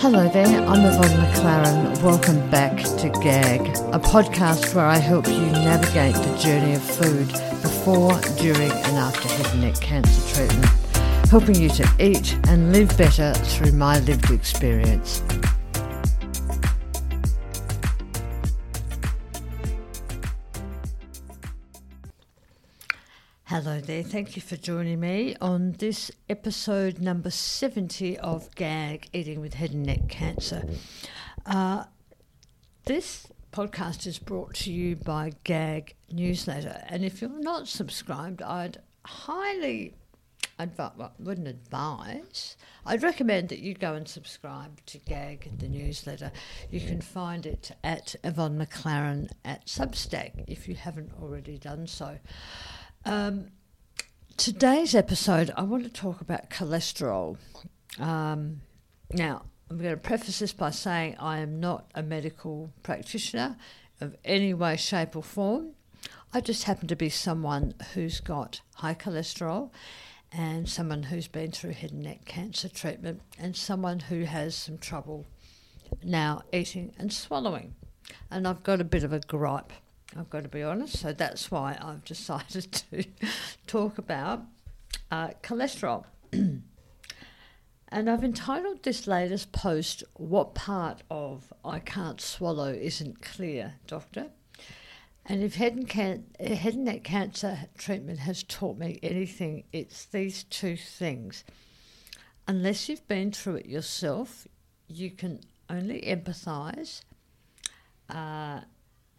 Hello there, I'm Yvonne McClaren. Welcome back to GAG, a podcast where I help you navigate the journey of food before, during, and after head and neck cancer treatment, helping you to eat and live better through my lived experience. Hello there, thank you for joining me on this episode number 70 of GAG Eating with Head and Neck Cancer. Uh, this podcast is brought to you by GAG Newsletter, and if you're not subscribed, I'd highly advise, well, wouldn't advise, I'd recommend that you go and subscribe to GAG, the newsletter. You can find it at Yvonne McClaren at Substack if you haven't already done so. Um, today's episode, I want to talk about cholesterol. Um, now, I'm going to preface this by saying I am not a medical practitioner of any way, shape, or form. I just happen to be someone who's got high cholesterol and someone who's been through head and neck cancer treatment and someone who has some trouble now eating and swallowing. And I've got a bit of a gripe I've got to be honest. So that's why I've decided to talk about uh, cholesterol. and I've entitled this latest post, What Part of I Can't Swallow Isn't Clear, Doctor? And if head and, can- head and neck cancer treatment has taught me anything, it's these two things. Unless you've been through it yourself, you can only empathise. Uh,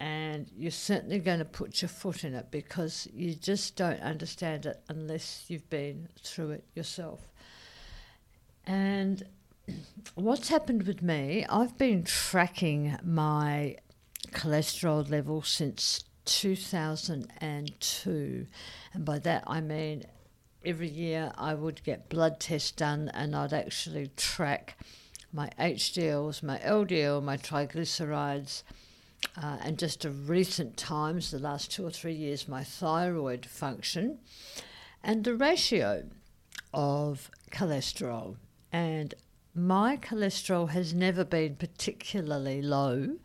and you're certainly going to put your foot in it because you just don't understand it unless you've been through it yourself. And what's happened with me, I've been tracking my cholesterol level since 2002. And by that I mean every year I would get blood tests done and I'd actually track my HDLs, my LDL, my triglycerides uh, and just of recent times, the last two or three years, my thyroid function and the ratio of cholesterol. And my cholesterol has never been particularly low,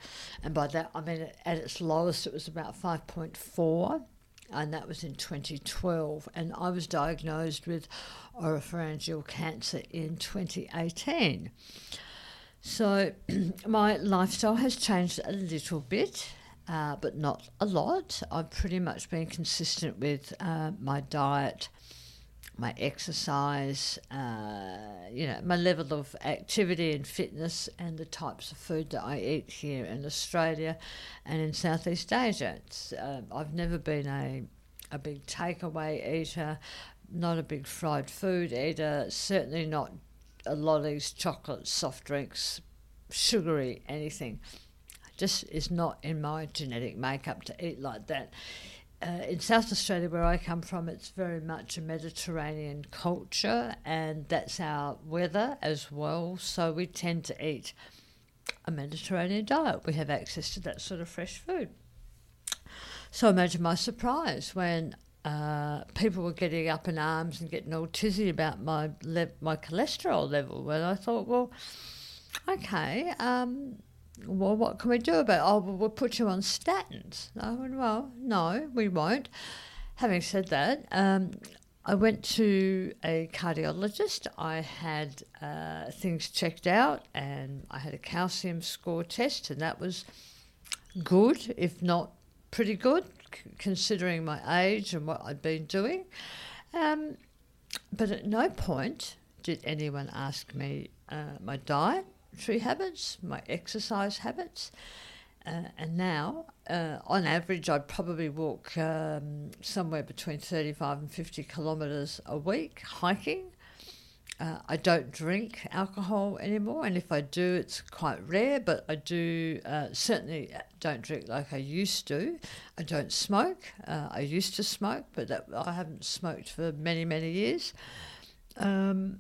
and by that I mean at its lowest it was about 5.4, and that was in 2012. And I was diagnosed with oropharyngeal cancer in 2018. So my lifestyle has changed a little bit, uh, but not a lot. I've pretty much been consistent with uh, my diet, my exercise, uh, you know, my level of activity and fitness, and the types of food that I eat here in Australia and in Southeast Asia. Uh, I've never been a a big takeaway eater, not a big fried food eater, certainly not these chocolates, soft drinks, sugary anything. Just is not in my genetic makeup to eat like that. Uh, in South Australia, where I come from, it's very much a Mediterranean culture, and that's our weather as well. So we tend to eat a Mediterranean diet. We have access to that sort of fresh food. So imagine my surprise when uh, people were getting up in arms and getting all tizzy about my le- my cholesterol level. When I thought, well, okay, um, well, what can we do about it? Oh, well, put you on statins. I went, well, no, we won't. Having said that, um, I went to a cardiologist. I had uh, things checked out and I had a calcium score test, and that was good, if not pretty good, considering my age and what I'd been doing. Um, but at no point did anyone ask me uh, my dietary habits, my exercise habits. Uh, and now, uh, on average, I'd probably walk um, somewhere between 35 and 50 kilometres a week hiking. Uh, I don't drink alcohol anymore, and if I do, it's quite rare, but I do uh, certainly don't drink like I used to. I don't smoke. Uh, I used to smoke, but that, I haven't smoked for many, many years. Um,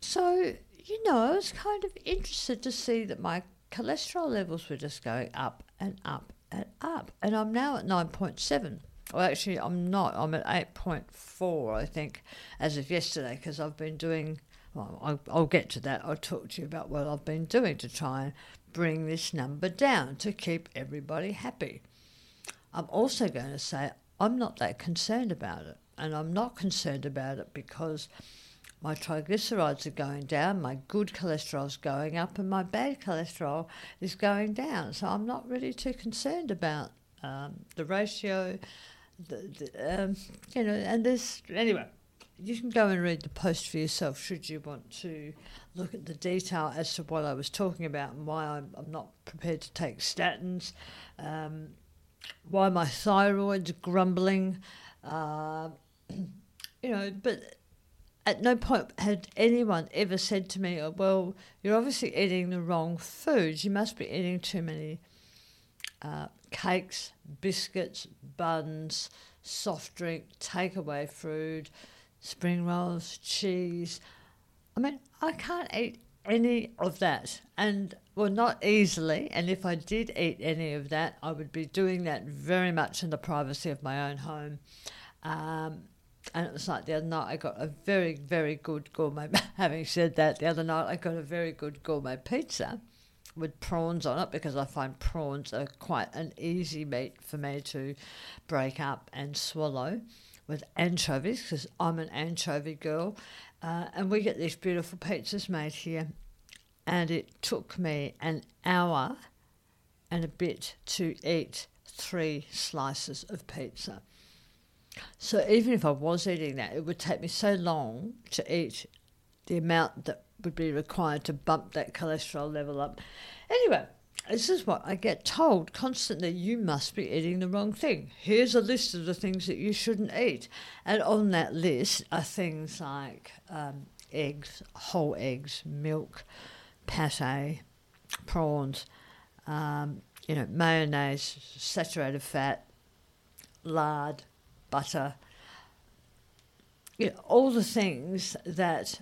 so, you know, I was kind of interested to see that my cholesterol levels were just going up and up and up. And I'm now at 9.7. Well, actually, I'm not. I'm at 8.4, I think, as of yesterday, because I've been doing well, I'll, I'll get to that. I'll talk to you about what I've been doing to try and bring this number down to keep everybody happy. I'm also going to say I'm not that concerned about it. And I'm not concerned about it because my triglycerides are going down, my good cholesterol is going up, and my bad cholesterol is going down. So I'm not really too concerned about um, the ratio. The, the, um, you know, and there's anyway. You can go and read the post for yourself should you want to look at the detail as to what I was talking about and why I'm, I'm not prepared to take statins, um, why my thyroid's grumbling, uh, you know, but at no point had anyone ever said to me, oh, well, you're obviously eating the wrong foods. You must be eating too many uh, cakes, biscuits, buns, soft drink, takeaway food, spring rolls, cheese. I mean, I can't eat any of that. And, well, not easily. And if I did eat any of that, I would be doing that very much in the privacy of my own home. Um, and it was like the other night I got a very, very good gourmet. Having said that, the other night I got a very good gourmet pizza with prawns on it because I find prawns are quite an easy meat for me to break up and swallow with anchovies because I'm an anchovy girl. Uh, and we get these beautiful pizzas made here. And it took me an hour and a bit to eat three slices of pizza. So even if I was eating that, it would take me so long to eat the amount that would be required to bump that cholesterol level up. Anyway, this is what I get told constantly you must be eating the wrong thing. Here's a list of the things that you shouldn't eat. And on that list are things like um, eggs, whole eggs, milk, pate, prawns, um, you know, mayonnaise, saturated fat, lard, butter, you know, all the things that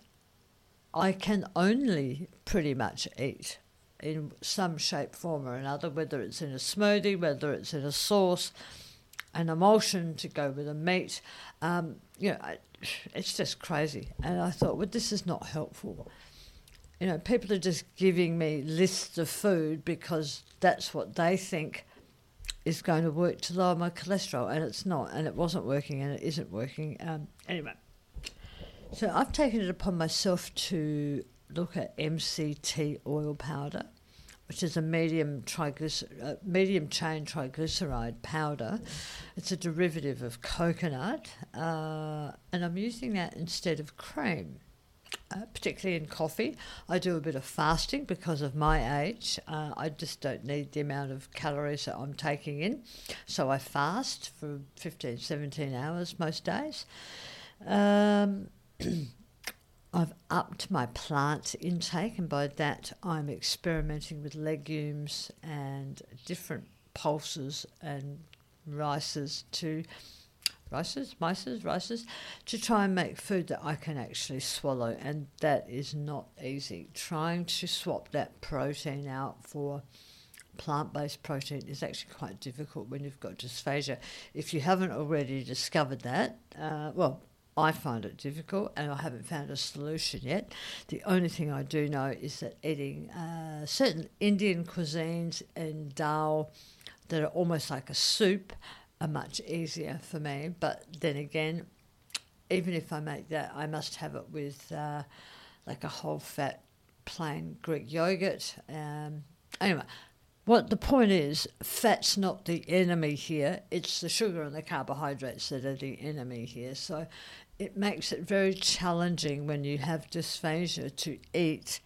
I can only pretty much eat in some shape, form, or another, whether it's in a smoothie, whether it's in a sauce, an emulsion to go with a meat. Um, you know, it's just crazy. And I thought, well, this is not helpful. You know, people are just giving me lists of food because that's what they think is going to work to lower my cholesterol, and it's not, and it wasn't working, and it isn't working. Um, anyway, so I've taken it upon myself to look at MCT oil powder, which is a uh, medium chain triglyceride powder. It's a derivative of coconut, uh, and I'm using that instead of cream. Uh, particularly in coffee, I do a bit of fasting because of my age. Uh, I just don't need the amount of calories that I'm taking in, so I fast for 15, 17 hours most days. Um, I've upped my plant intake, and by that I'm experimenting with legumes and different pulses and rices to rices, mices, rices, to try and make food that I can actually swallow, and that is not easy. Trying to swap that protein out for plant-based protein is actually quite difficult when you've got dysphagia. If you haven't already discovered that, uh, well, I find it difficult and I haven't found a solution yet. The only thing I do know is that eating uh, certain Indian cuisines and dal that are almost like a soup are much easier for me. But then again, even if I make that, I must have it with uh, like a whole fat plain Greek yogurt. Um, anyway, what the point is, fat's not the enemy here. It's the sugar and the carbohydrates that are the enemy here. So it makes it very challenging when you have dysphagia to eat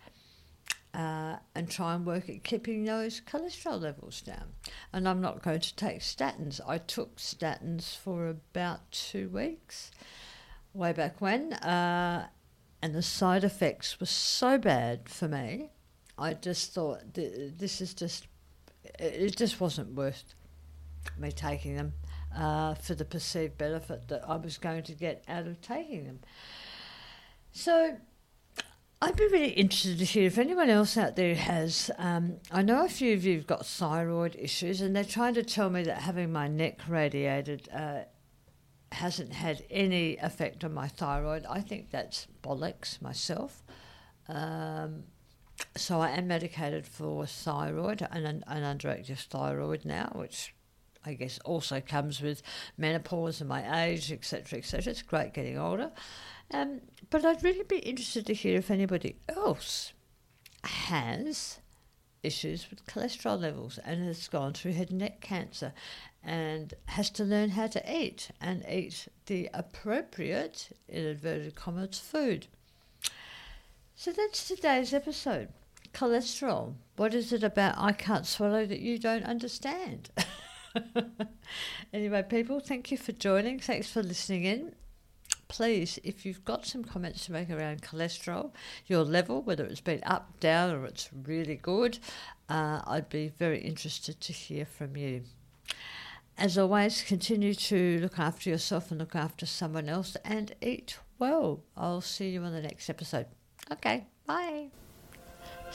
uh, and try and work at keeping those cholesterol levels down. And I'm not going to take statins. I took statins for about two weeks, way back when, uh, and the side effects were so bad for me. I just thought this is just, it just wasn't worth me taking them uh, for the perceived benefit that I was going to get out of taking them. So I'd be really interested to hear if anyone else out there has. Um, I know a few of you have got thyroid issues, and they're trying to tell me that having my neck radiated uh, hasn't had any effect on my thyroid. I think that's bollocks myself. Um, so I am medicated for thyroid and an, an underactive thyroid now, which I guess also comes with menopause and my age, etc., etc. It's great getting older. Um, but I'd really be interested to hear if anybody else has issues with cholesterol levels and has gone through head and neck cancer and has to learn how to eat and eat the appropriate, in inverted commas, food. So that's today's episode. Cholesterol. What is it about I can't swallow that you don't understand? anyway, people, thank you for joining. Thanks for listening in. Please, if you've got some comments to make around cholesterol, your level, whether it's been up, down, or it's really good, uh, I'd be very interested to hear from you. As always, continue to look after yourself and look after someone else and eat well. I'll see you on the next episode. Okay, bye.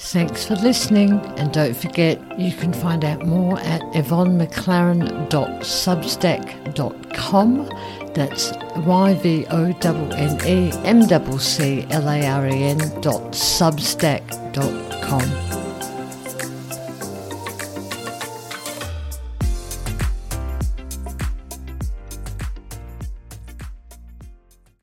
Thanks for listening, and don't forget you can find out more at yvonnemcclaren.substack.com. That's Y V O N N E M C C L A R E N dot substack dot com.